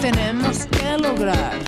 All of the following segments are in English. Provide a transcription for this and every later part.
tenemos que lograr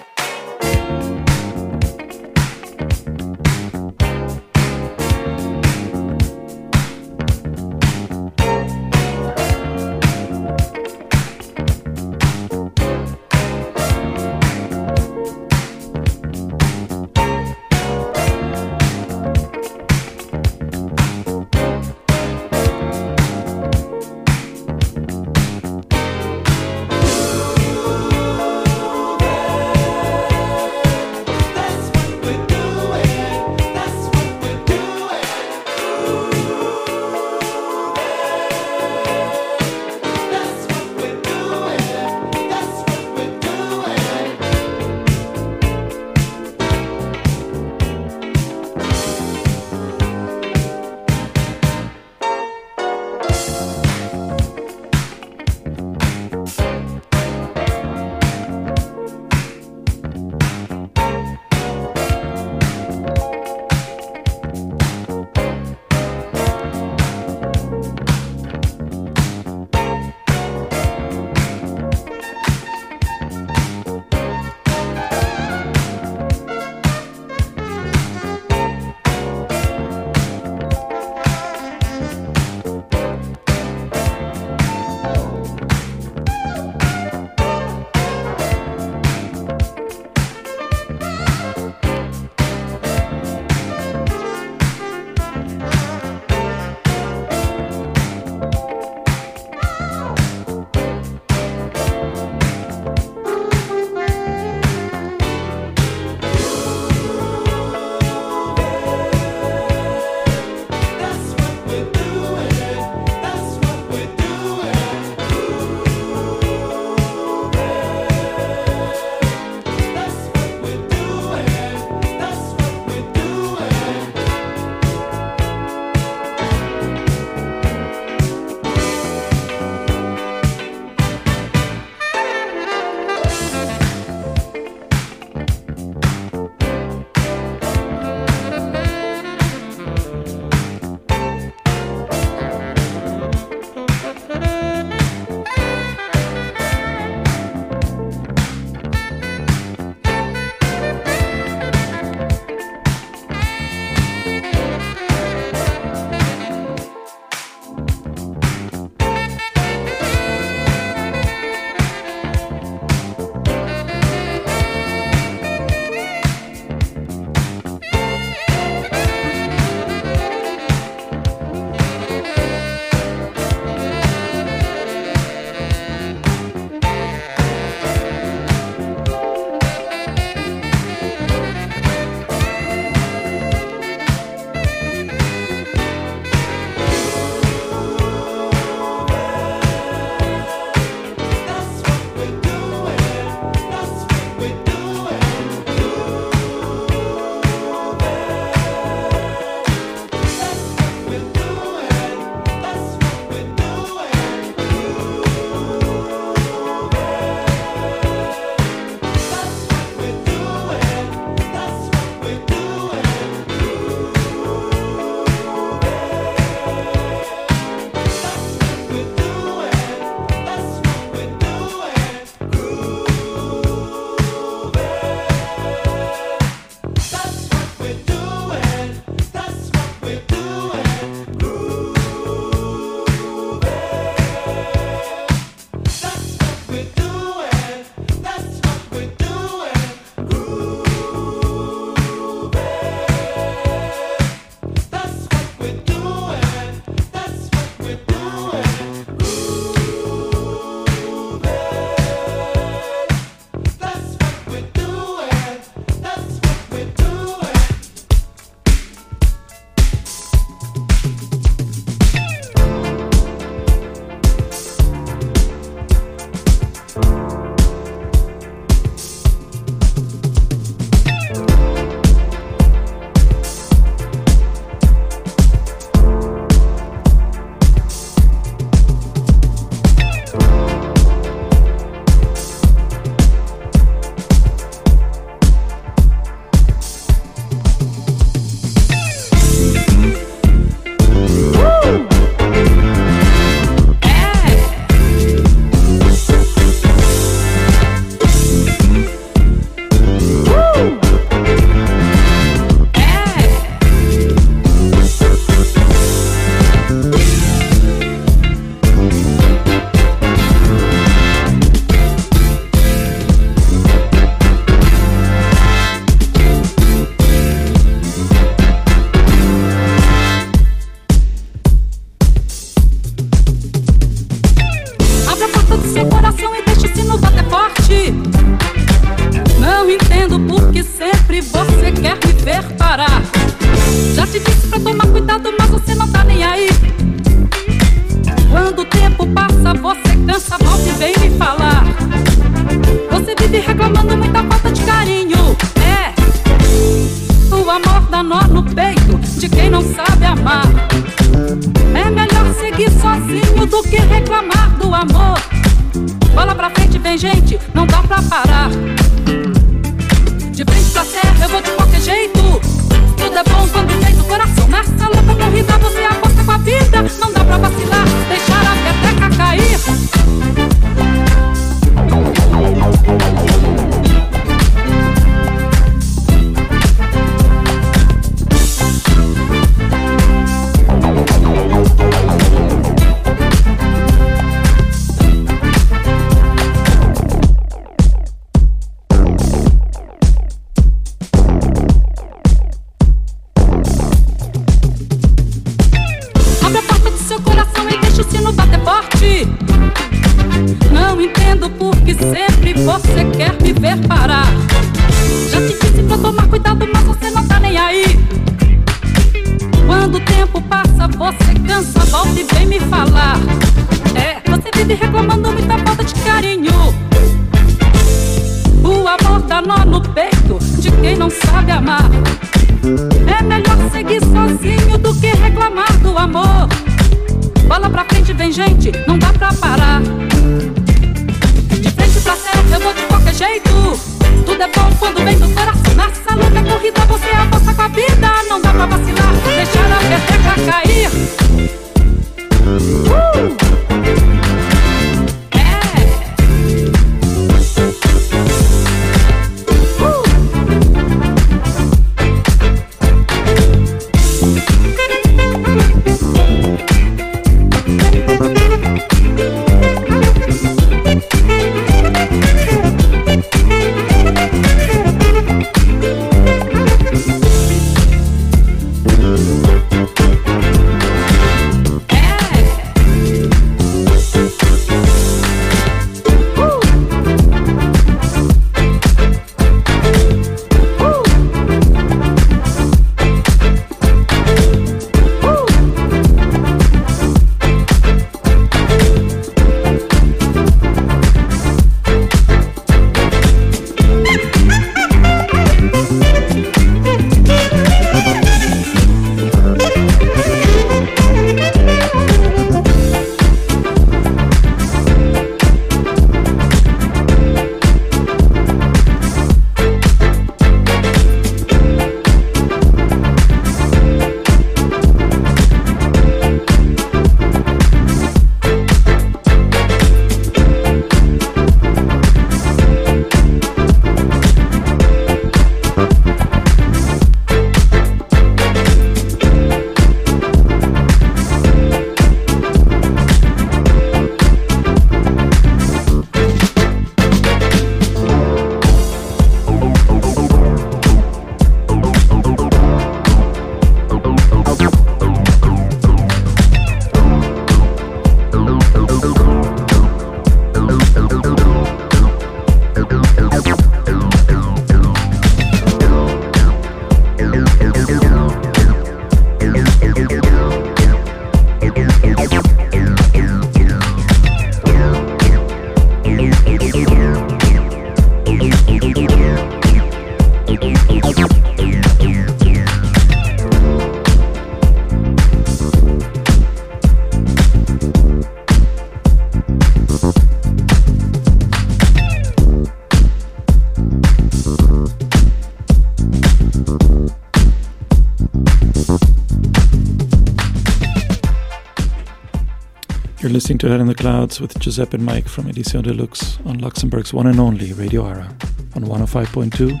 to Head in the Clouds with Giuseppe and Mike from Editions de Lux on Luxembourg's one and only Radio Ara on 105.2,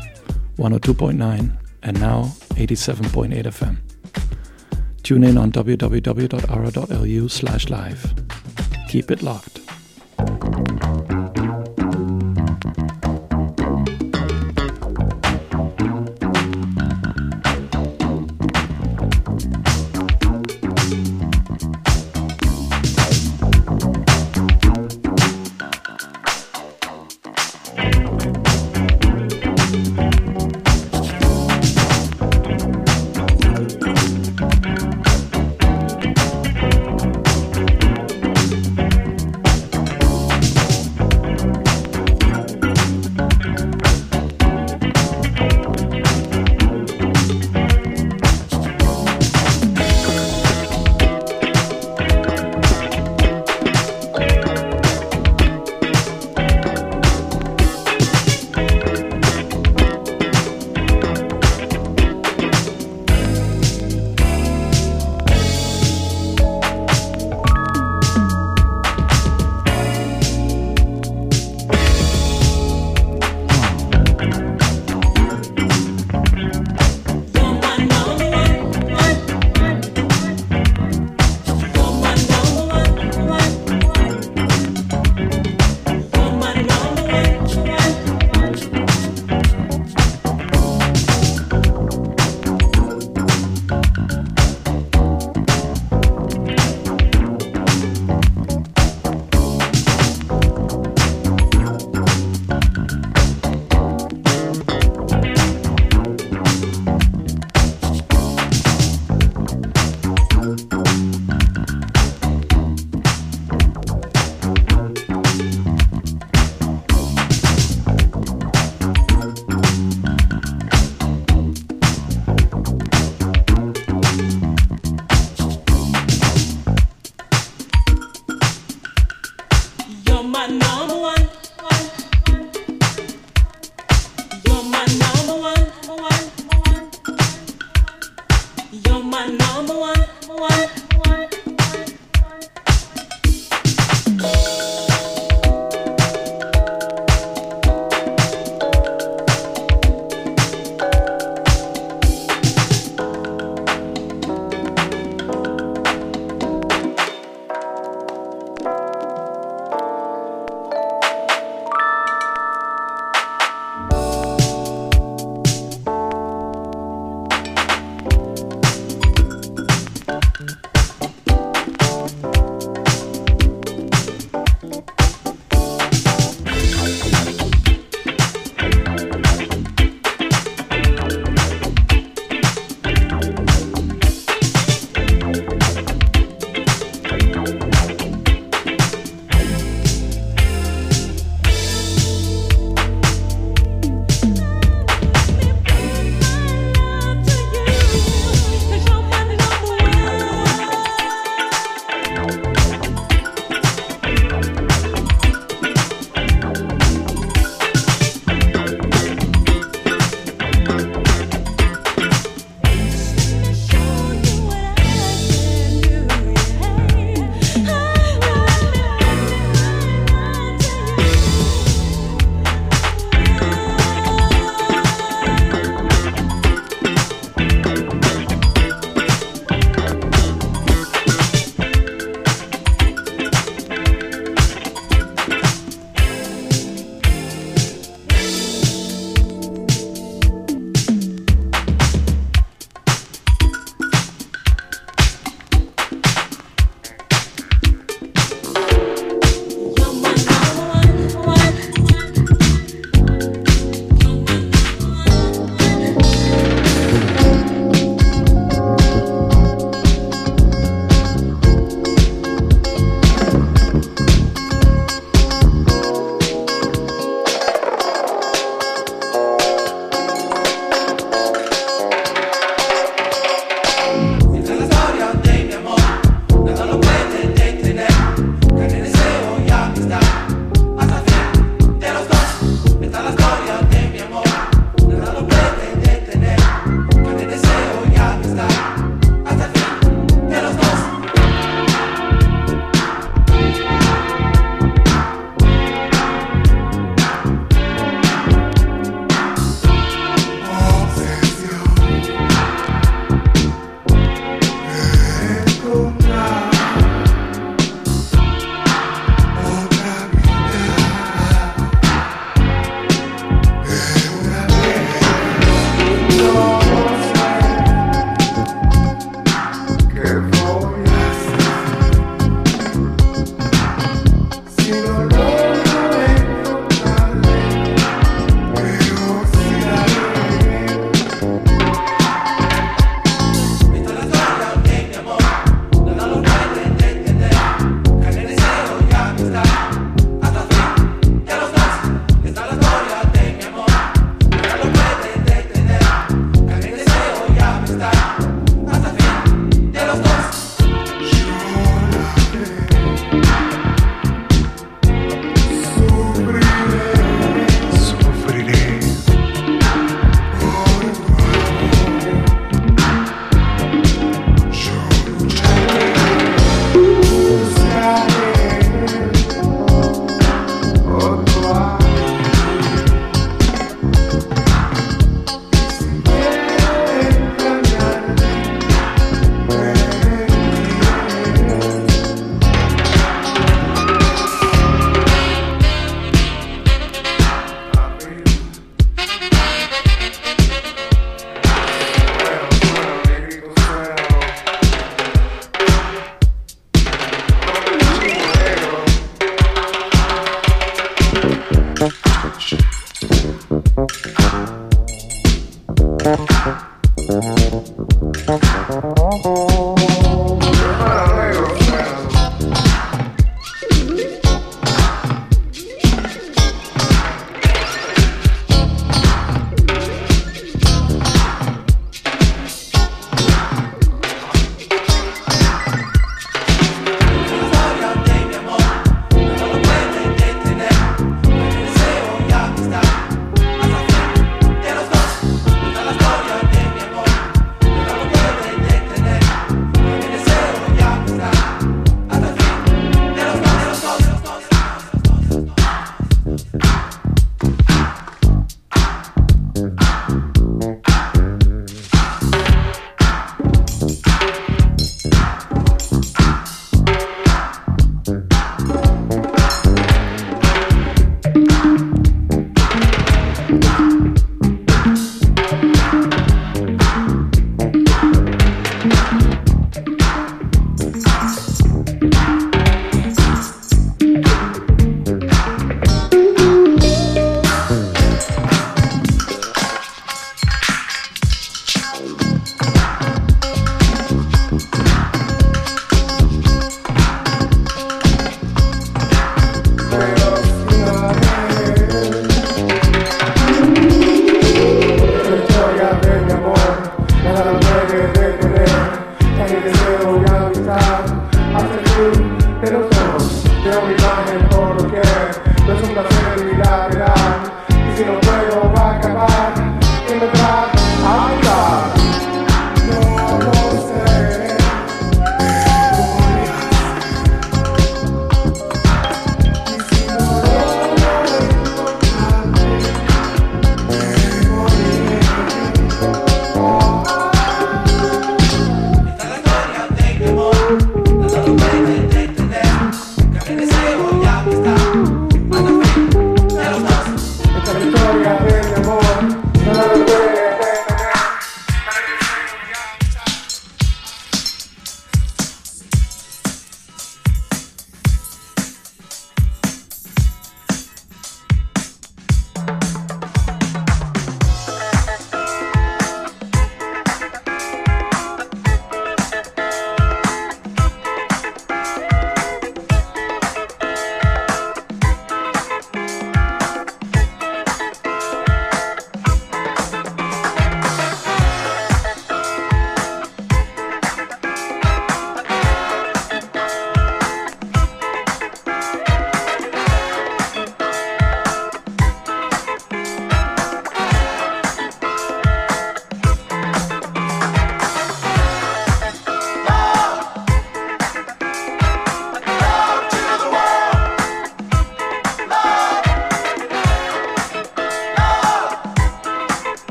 102.9, and now 87.8 FM. Tune in on www.ara.lu slash live. Keep it locked.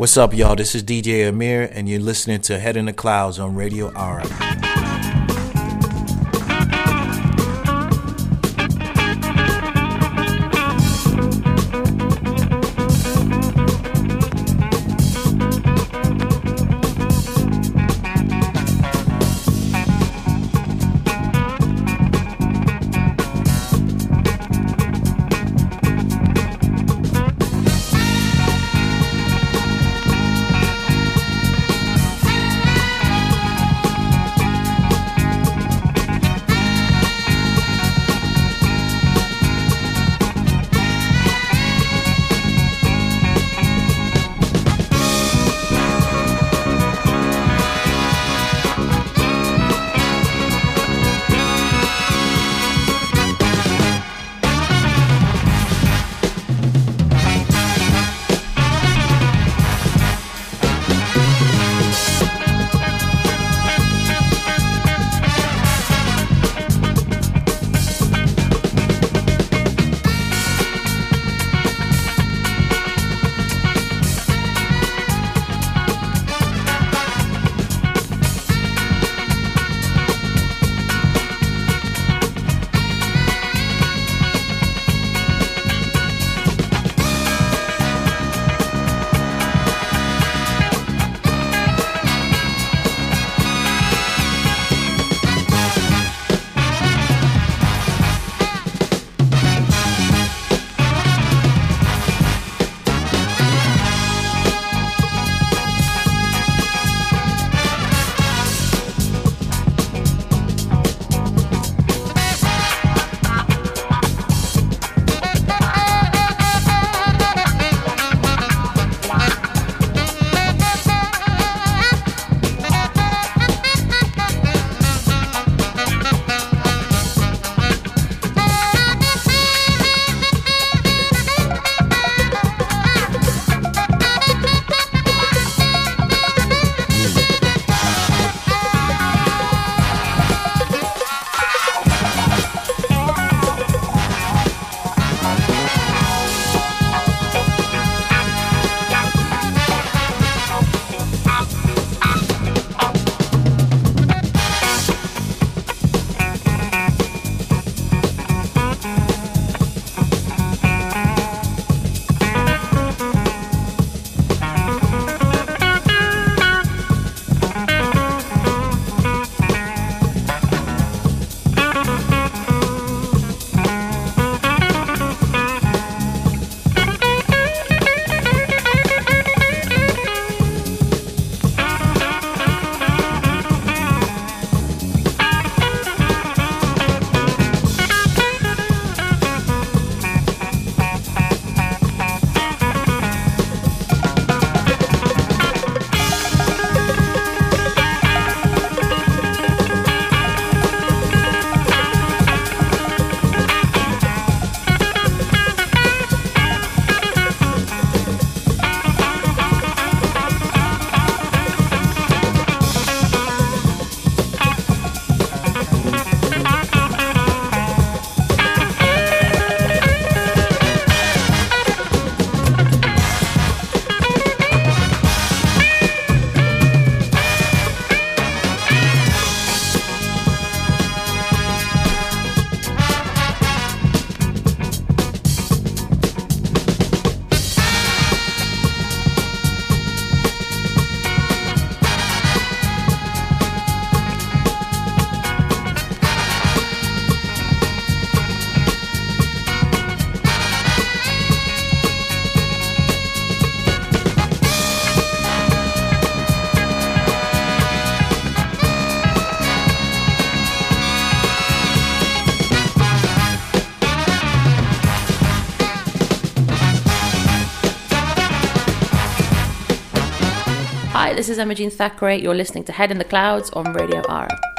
What's up, y'all? This is DJ Amir, and you're listening to Head in the Clouds on Radio ARA. Is Imogen Thackeray. You're listening to Head in the Clouds on Radio ARA.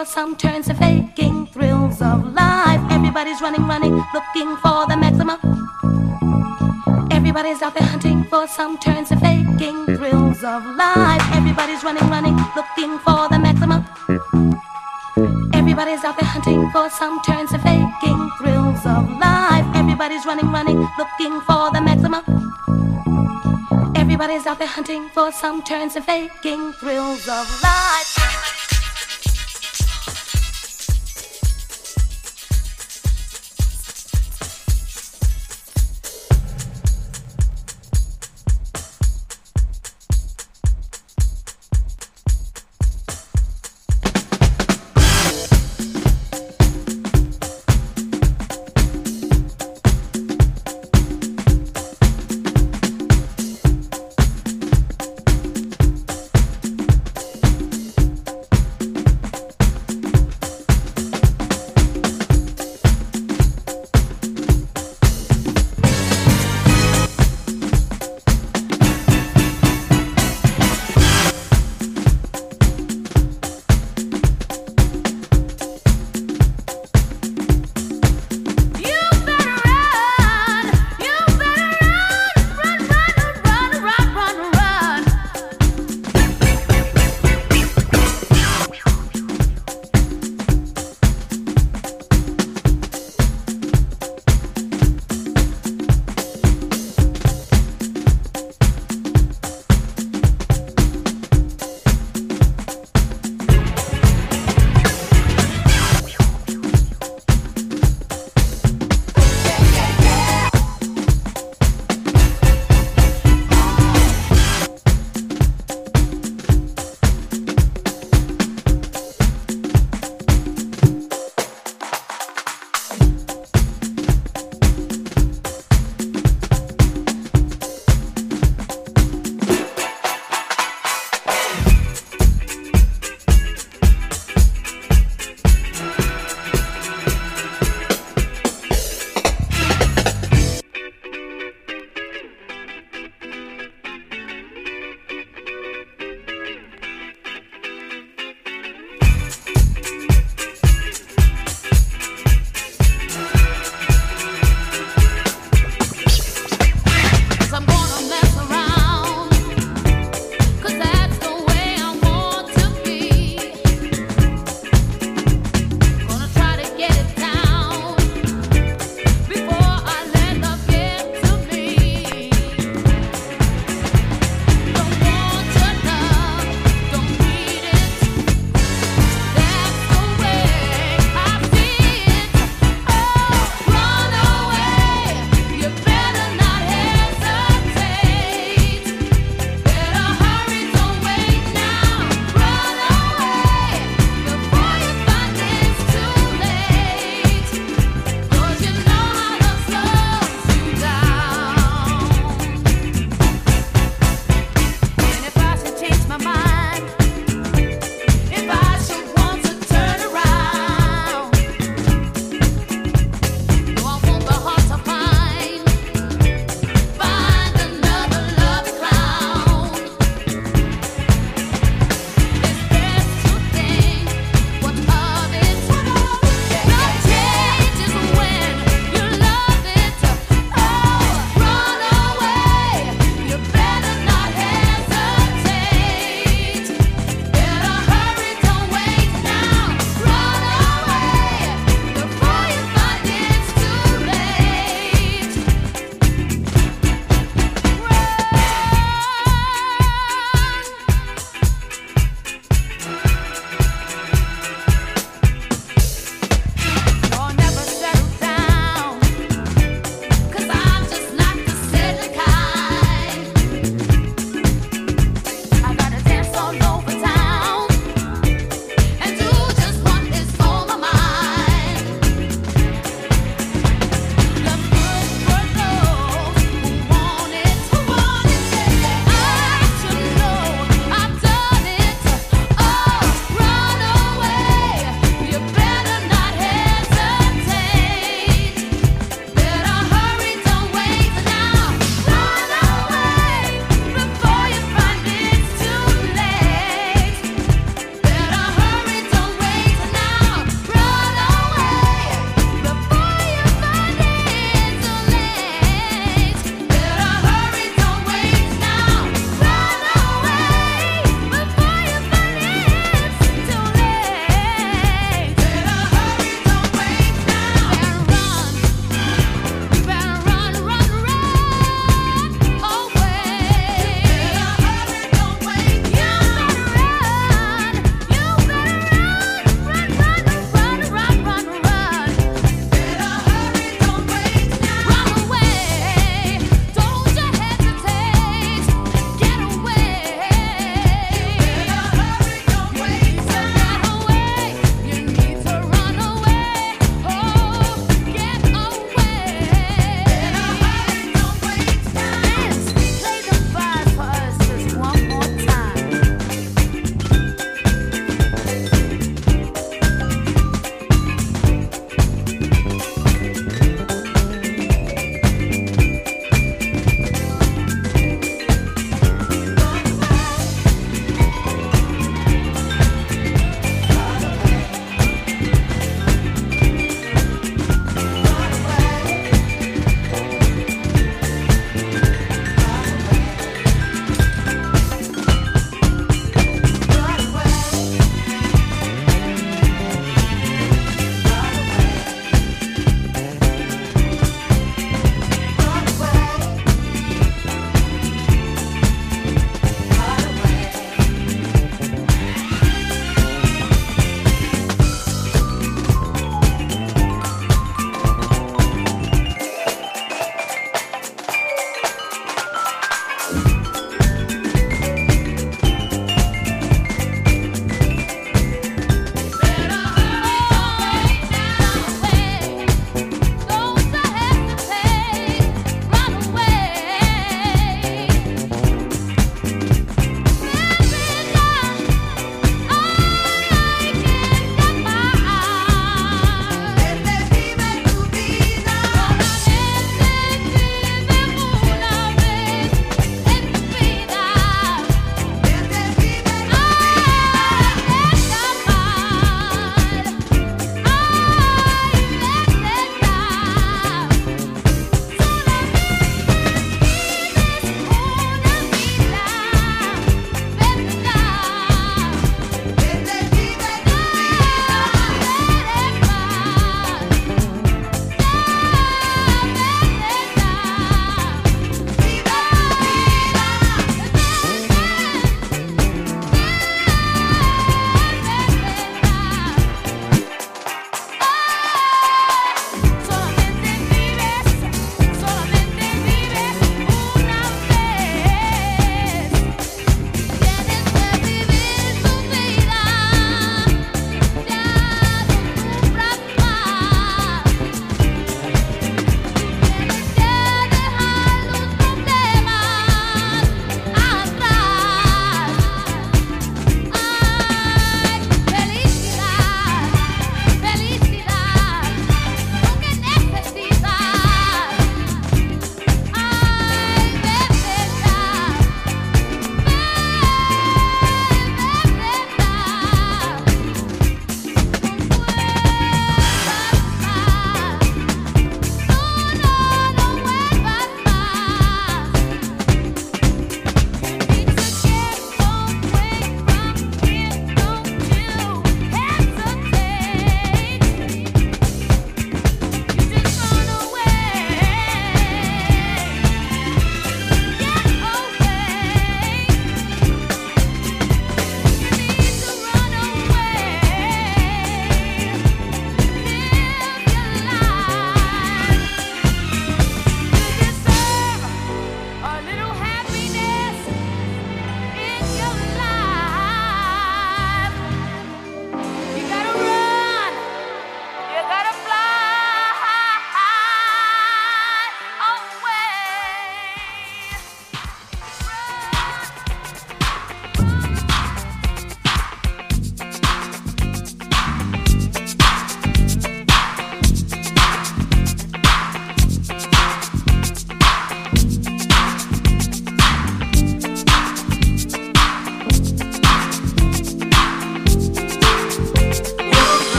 For some turns and faking thrills of life. Everybody's running, running, looking for the maximum. Everybody's out there hunting for some turns and faking thrills of life. Everybody's running, running, looking for the maximum. Everybody's out there hunting for some turns and faking thrills of life. Everybody's running, running, looking for the maximum. Everybody's out there hunting for some turns and faking thrills of life.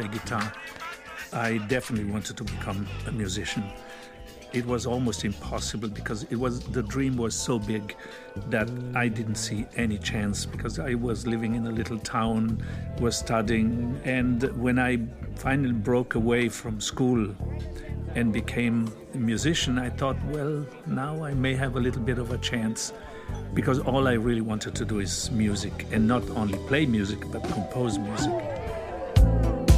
Play guitar, I definitely wanted to become a musician. It was almost impossible because it was the dream was so big that I didn't see any chance because I was living in a little town, was studying, and when I finally broke away from school and became a musician, I thought, well, now I may have a little bit of a chance because all I really wanted to do is music and not only play music but compose music.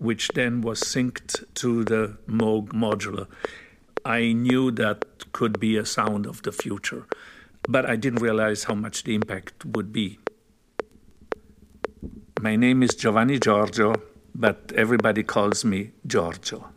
which then was synced to the Moog modular. I knew that could be a sound of the future, but I didn't realize how much the impact would be. My name is Giovanni Giorgio, but everybody calls me Giorgio.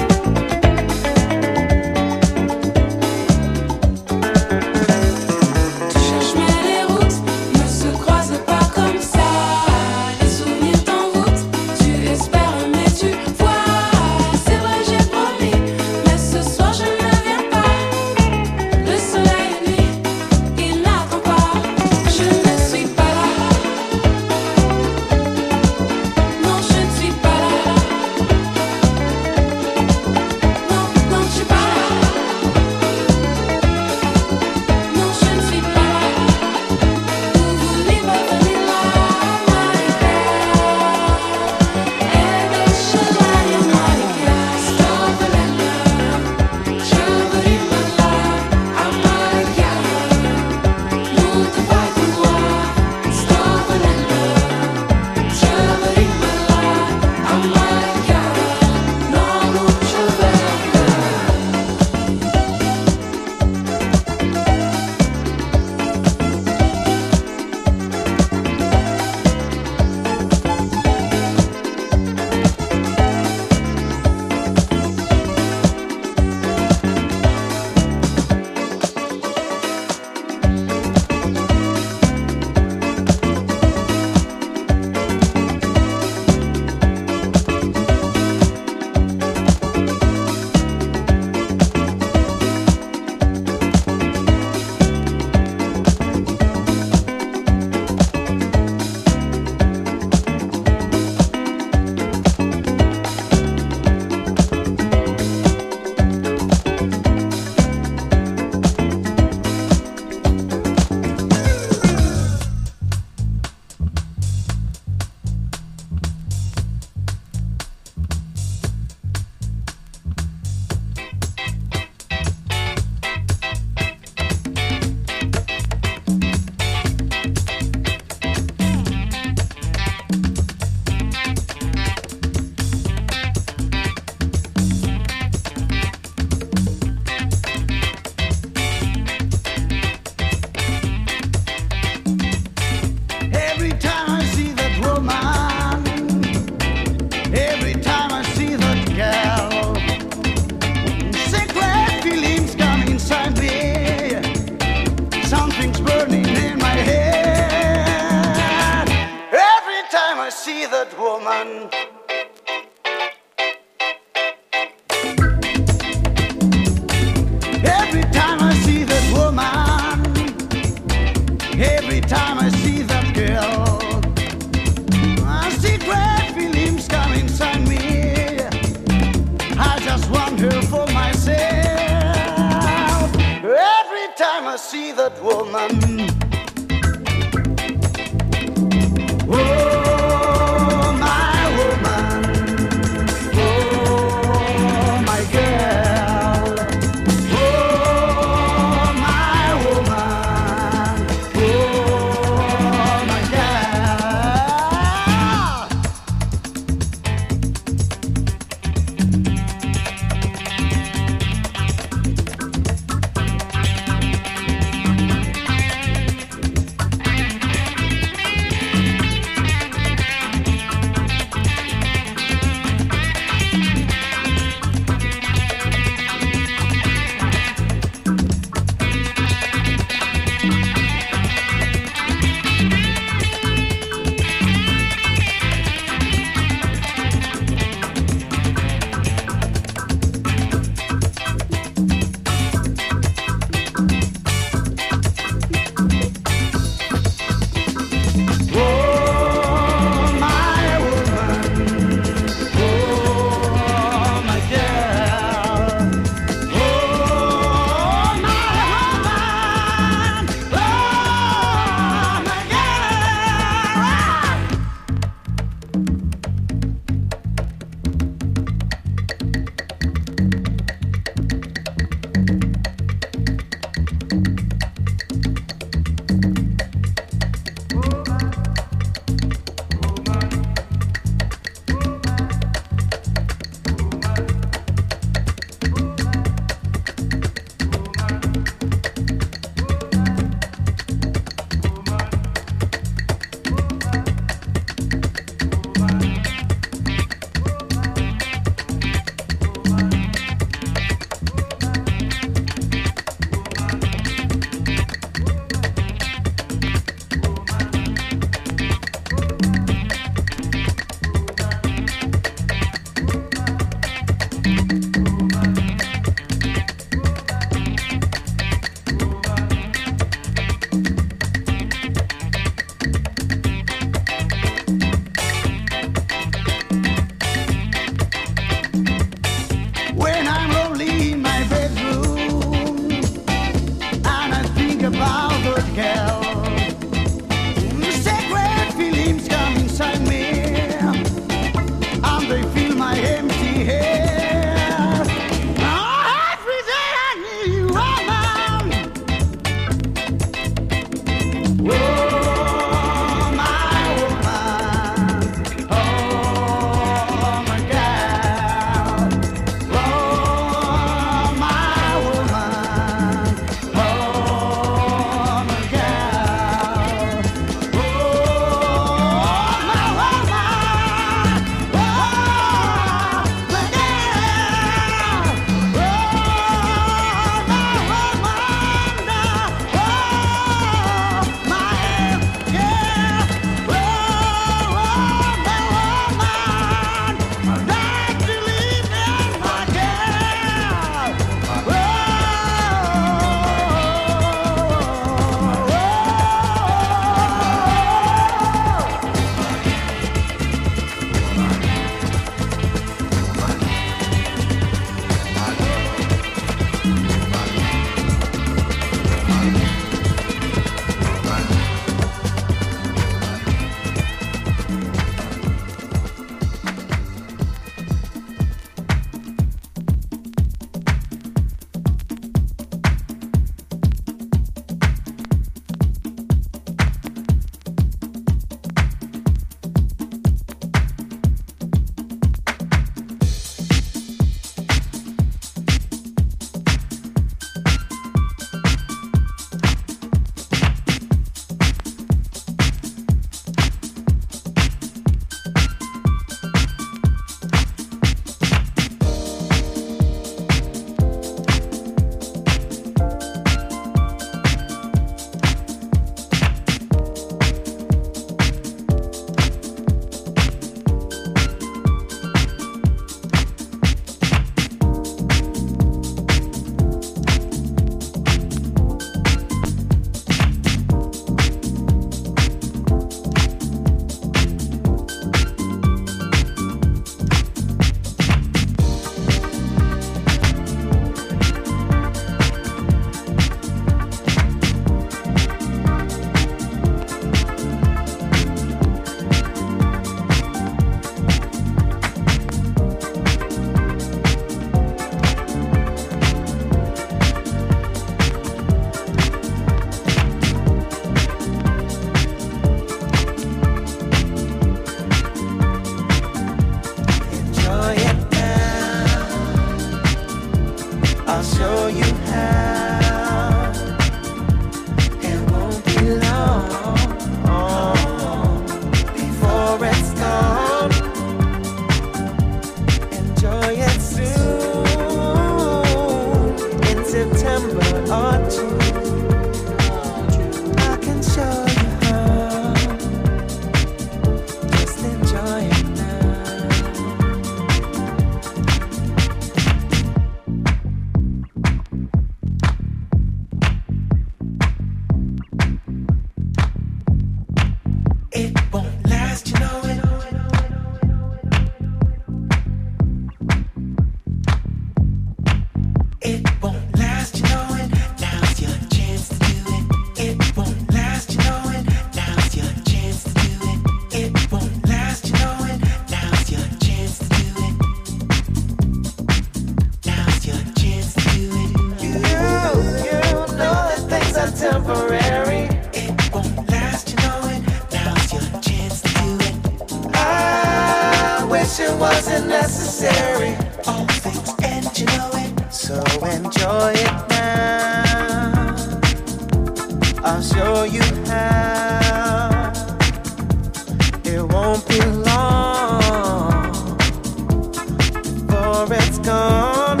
It's gone.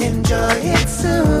Enjoy it soon.